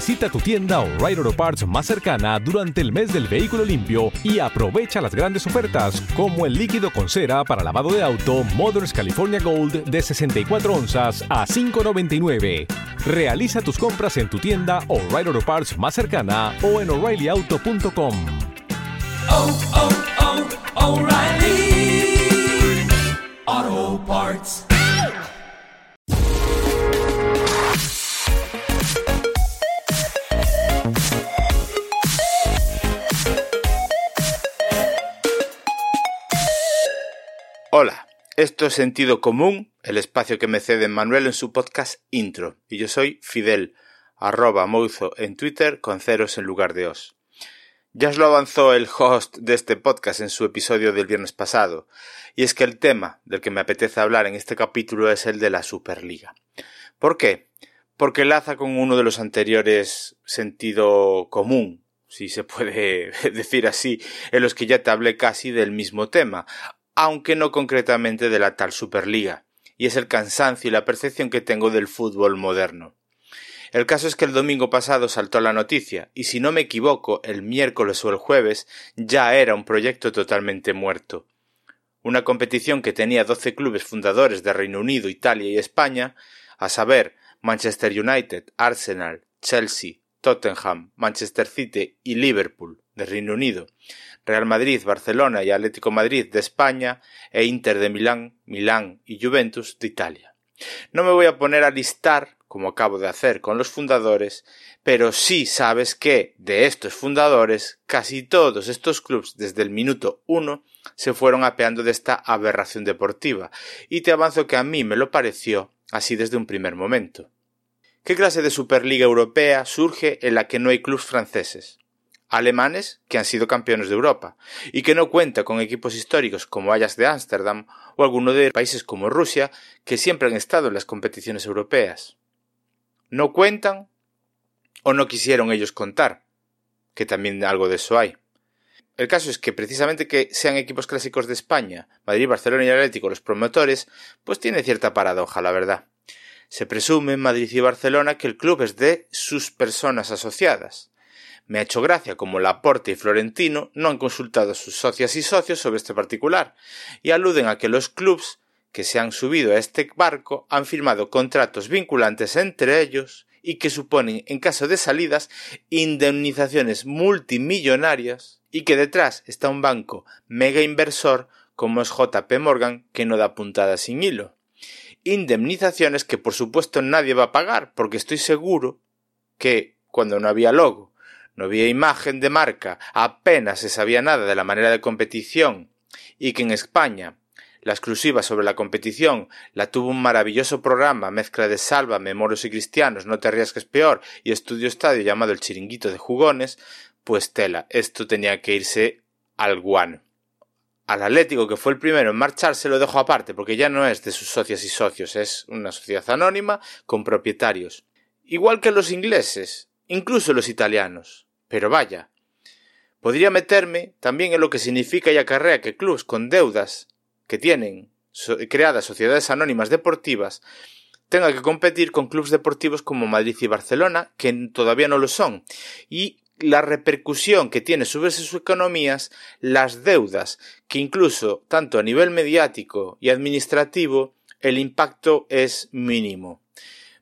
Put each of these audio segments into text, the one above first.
Visita tu tienda O'Reilly Auto Parts más cercana durante el mes del vehículo limpio y aprovecha las grandes ofertas como el líquido con cera para lavado de auto Moderns California Gold de 64 onzas a 5.99. Realiza tus compras en tu tienda O'Reilly Auto Parts más cercana o en o'ReillyAuto.com. Auto Parts. Hola, esto es Sentido Común, el espacio que me cede Manuel en su podcast Intro, y yo soy Fidel, arroba Mouzo en Twitter con ceros en lugar de os. Ya os lo avanzó el host de este podcast en su episodio del viernes pasado, y es que el tema del que me apetece hablar en este capítulo es el de la Superliga. ¿Por qué? Porque laza con uno de los anteriores sentido común, si se puede decir así, en los que ya te hablé casi del mismo tema, aunque no concretamente de la tal Superliga, y es el cansancio y la percepción que tengo del fútbol moderno. El caso es que el domingo pasado saltó la noticia, y si no me equivoco, el miércoles o el jueves ya era un proyecto totalmente muerto. Una competición que tenía doce clubes fundadores de Reino Unido, Italia y España, a saber, Manchester United, Arsenal, Chelsea, Tottenham, Manchester City y Liverpool de Reino Unido, Real Madrid, Barcelona y Atlético Madrid de España e Inter de Milán, Milán y Juventus de Italia. No me voy a poner a listar, como acabo de hacer con los fundadores, pero sí sabes que de estos fundadores casi todos estos clubes desde el minuto uno se fueron apeando de esta aberración deportiva, y te avanzo que a mí me lo pareció así desde un primer momento. ¿Qué clase de Superliga Europea surge en la que no hay clubes franceses? Alemanes que han sido campeones de Europa y que no cuenta con equipos históricos como Ajax de Ámsterdam o alguno de países como Rusia que siempre han estado en las competiciones europeas. No cuentan o no quisieron ellos contar, que también algo de eso hay. El caso es que precisamente que sean equipos clásicos de España, Madrid, Barcelona y Atlético los promotores, pues tiene cierta paradoja, la verdad. Se presume en Madrid y Barcelona que el club es de sus personas asociadas, me ha hecho gracia como Laporte y Florentino no han consultado a sus socias y socios sobre este particular, y aluden a que los clubs que se han subido a este barco han firmado contratos vinculantes entre ellos y que suponen, en caso de salidas, indemnizaciones multimillonarias y que detrás está un banco mega inversor como es JP Morgan que no da puntada sin hilo. Indemnizaciones que por supuesto nadie va a pagar porque estoy seguro que cuando no había logo no había imagen de marca, apenas se sabía nada de la manera de competición, y que en España la exclusiva sobre la competición la tuvo un maravilloso programa, mezcla de salva, memoros y cristianos, no te arriesgues peor, y estudio estadio llamado el chiringuito de jugones, pues tela, esto tenía que irse al guano. Al Atlético, que fue el primero en marchar, se lo dejo aparte, porque ya no es de sus socias y socios, es una sociedad anónima con propietarios. Igual que los ingleses, incluso los italianos. Pero vaya, podría meterme también en lo que significa y acarrea que clubes con deudas que tienen creadas sociedades anónimas deportivas tengan que competir con clubes deportivos como Madrid y Barcelona, que todavía no lo son, y la repercusión que tiene sobre sus economías las deudas, que incluso tanto a nivel mediático y administrativo el impacto es mínimo.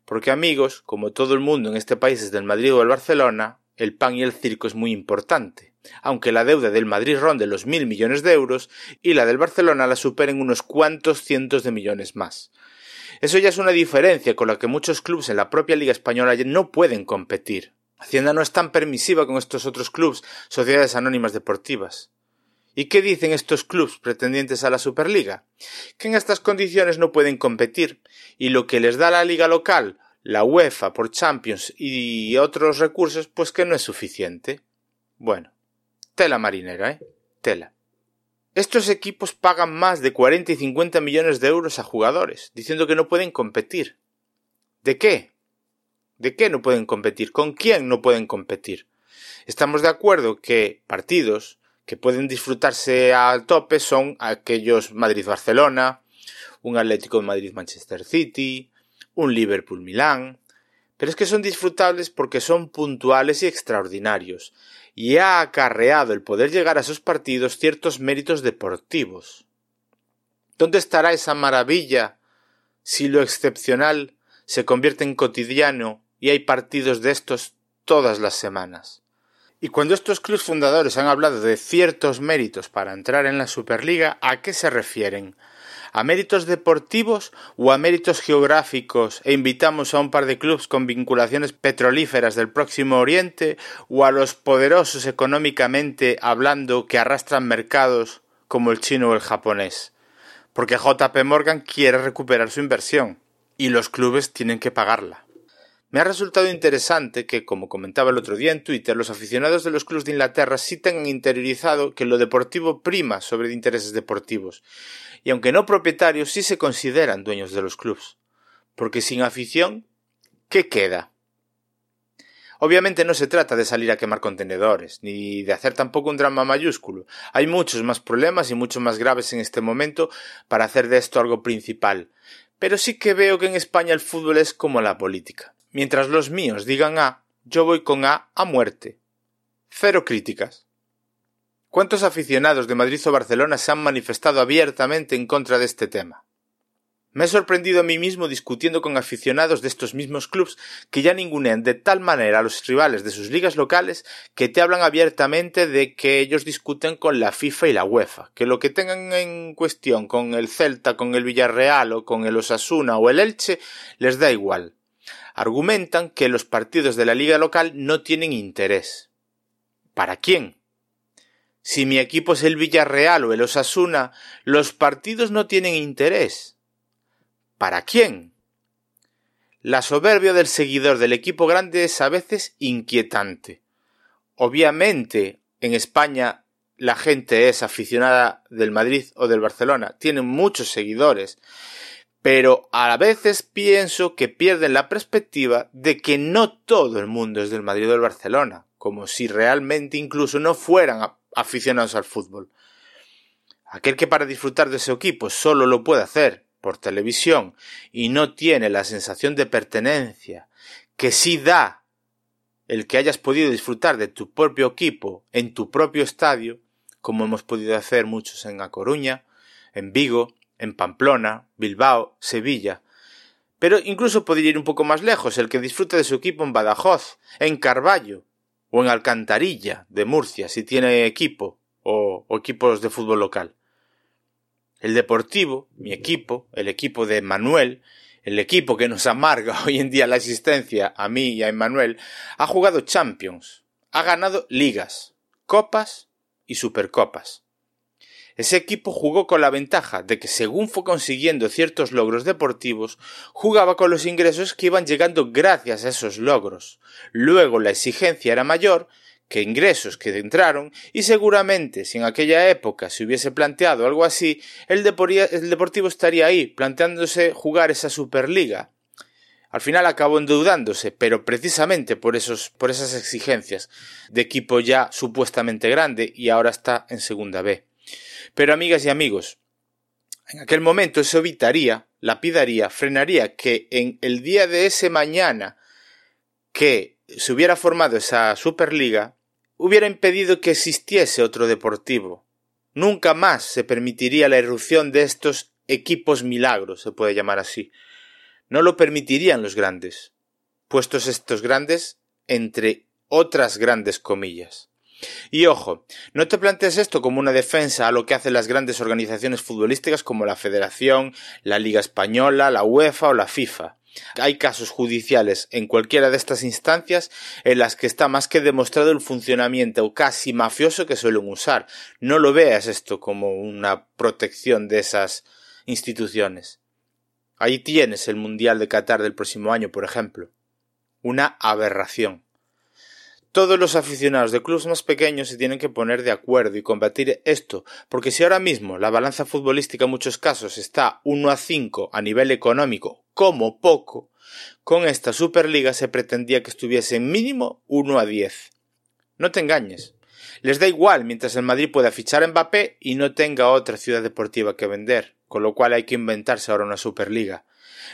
Porque amigos, como todo el mundo en este país es del Madrid o del Barcelona, el pan y el circo es muy importante, aunque la deuda del Madrid ronde los mil millones de euros y la del Barcelona la superen unos cuantos cientos de millones más. Eso ya es una diferencia con la que muchos clubes en la propia Liga Española no pueden competir. Hacienda no es tan permisiva con estos otros clubes, sociedades anónimas deportivas. ¿Y qué dicen estos clubes pretendientes a la Superliga? Que en estas condiciones no pueden competir, y lo que les da la liga local la UEFA por Champions y otros recursos, pues que no es suficiente. Bueno, tela marinera, ¿eh? Tela. Estos equipos pagan más de 40 y 50 millones de euros a jugadores, diciendo que no pueden competir. ¿De qué? ¿De qué no pueden competir? ¿Con quién no pueden competir? Estamos de acuerdo que partidos que pueden disfrutarse al tope son aquellos Madrid-Barcelona, un Atlético de Madrid-Manchester City, un Liverpool Milán, pero es que son disfrutables porque son puntuales y extraordinarios, y ha acarreado el poder llegar a esos partidos ciertos méritos deportivos. ¿Dónde estará esa maravilla si lo excepcional se convierte en cotidiano y hay partidos de estos todas las semanas? Y cuando estos clubes fundadores han hablado de ciertos méritos para entrar en la Superliga, ¿a qué se refieren? ¿A méritos deportivos o a méritos geográficos e invitamos a un par de clubes con vinculaciones petrolíferas del próximo Oriente o a los poderosos económicamente hablando que arrastran mercados como el chino o el japonés? Porque JP Morgan quiere recuperar su inversión y los clubes tienen que pagarla. Me ha resultado interesante que, como comentaba el otro día en Twitter, los aficionados de los clubes de Inglaterra sí tengan interiorizado que lo deportivo prima sobre intereses deportivos, y aunque no propietarios, sí se consideran dueños de los clubes. Porque sin afición, ¿qué queda? Obviamente no se trata de salir a quemar contenedores, ni de hacer tampoco un drama mayúsculo. Hay muchos más problemas y mucho más graves en este momento para hacer de esto algo principal. Pero sí que veo que en España el fútbol es como la política. Mientras los míos digan A, yo voy con A a muerte. Cero críticas. ¿Cuántos aficionados de Madrid o Barcelona se han manifestado abiertamente en contra de este tema? Me he sorprendido a mí mismo discutiendo con aficionados de estos mismos clubes que ya ningunean de tal manera a los rivales de sus ligas locales que te hablan abiertamente de que ellos discuten con la FIFA y la UEFA, que lo que tengan en cuestión con el Celta, con el Villarreal o con el Osasuna o el Elche les da igual argumentan que los partidos de la liga local no tienen interés. ¿Para quién? Si mi equipo es el Villarreal o el Osasuna, los partidos no tienen interés. ¿Para quién? La soberbia del seguidor del equipo grande es a veces inquietante. Obviamente, en España la gente es aficionada del Madrid o del Barcelona, tienen muchos seguidores, pero a veces pienso que pierden la perspectiva de que no todo el mundo es del Madrid o del Barcelona, como si realmente incluso no fueran aficionados al fútbol. Aquel que para disfrutar de ese equipo solo lo puede hacer por televisión y no tiene la sensación de pertenencia que sí da el que hayas podido disfrutar de tu propio equipo en tu propio estadio, como hemos podido hacer muchos en A Coruña, en Vigo, en Pamplona, Bilbao, Sevilla. Pero incluso podría ir un poco más lejos, el que disfruta de su equipo en Badajoz, en Carballo, o en Alcantarilla, de Murcia, si tiene equipo, o, equipos de fútbol local. El Deportivo, mi equipo, el equipo de Manuel, el equipo que nos amarga hoy en día la existencia a mí y a Emmanuel, ha jugado Champions, ha ganado ligas, copas y supercopas. Ese equipo jugó con la ventaja de que según fue consiguiendo ciertos logros deportivos, jugaba con los ingresos que iban llegando gracias a esos logros. Luego la exigencia era mayor que ingresos que entraron y seguramente si en aquella época se hubiese planteado algo así, el, Deportivo estaría ahí planteándose jugar esa Superliga. Al final acabó endeudándose, pero precisamente por, esos, por esas exigencias de equipo ya supuestamente grande y ahora está en segunda B. Pero amigas y amigos, en aquel momento eso evitaría, lapidaría, frenaría que en el día de ese mañana que se hubiera formado esa Superliga, hubiera impedido que existiese otro deportivo. Nunca más se permitiría la irrupción de estos equipos milagros, se puede llamar así. No lo permitirían los grandes, puestos estos grandes entre otras grandes comillas. Y ojo, no te plantees esto como una defensa a lo que hacen las grandes organizaciones futbolísticas como la Federación, la Liga Española, la UEFA o la FIFA. Hay casos judiciales en cualquiera de estas instancias en las que está más que demostrado el funcionamiento casi mafioso que suelen usar. No lo veas esto como una protección de esas instituciones. Ahí tienes el Mundial de Qatar del próximo año, por ejemplo. Una aberración. Todos los aficionados de clubes más pequeños se tienen que poner de acuerdo y combatir esto, porque si ahora mismo la balanza futbolística en muchos casos está 1 a 5 a nivel económico, como poco, con esta Superliga se pretendía que estuviese mínimo 1 a 10. No te engañes. Les da igual mientras el Madrid pueda fichar a Mbappé y no tenga otra ciudad deportiva que vender, con lo cual hay que inventarse ahora una Superliga.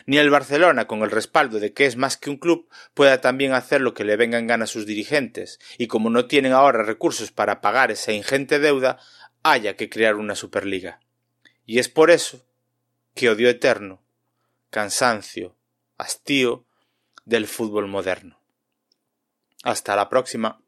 Ni el Barcelona, con el respaldo de que es más que un club, pueda también hacer lo que le venga en gana a sus dirigentes, y como no tienen ahora recursos para pagar esa ingente deuda, haya que crear una Superliga. Y es por eso que odio eterno, cansancio, hastío del fútbol moderno. Hasta la próxima.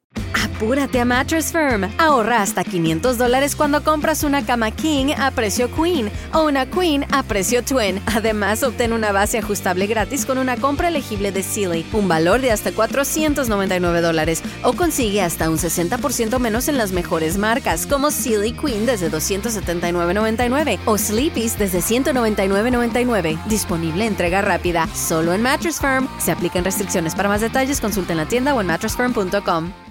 Apúrate a Mattress Firm. Ahorra hasta 500 dólares cuando compras una cama King a precio Queen o una Queen a precio Twin. Además, obtén una base ajustable gratis con una compra elegible de Sealy, un valor de hasta 499 dólares, o consigue hasta un 60% menos en las mejores marcas, como Sealy Queen desde 279.99 o Sleepy's desde 199.99. Disponible entrega rápida, solo en Mattress Firm. Se aplican restricciones. Para más detalles, consulta en la tienda o en mattressfirm.com.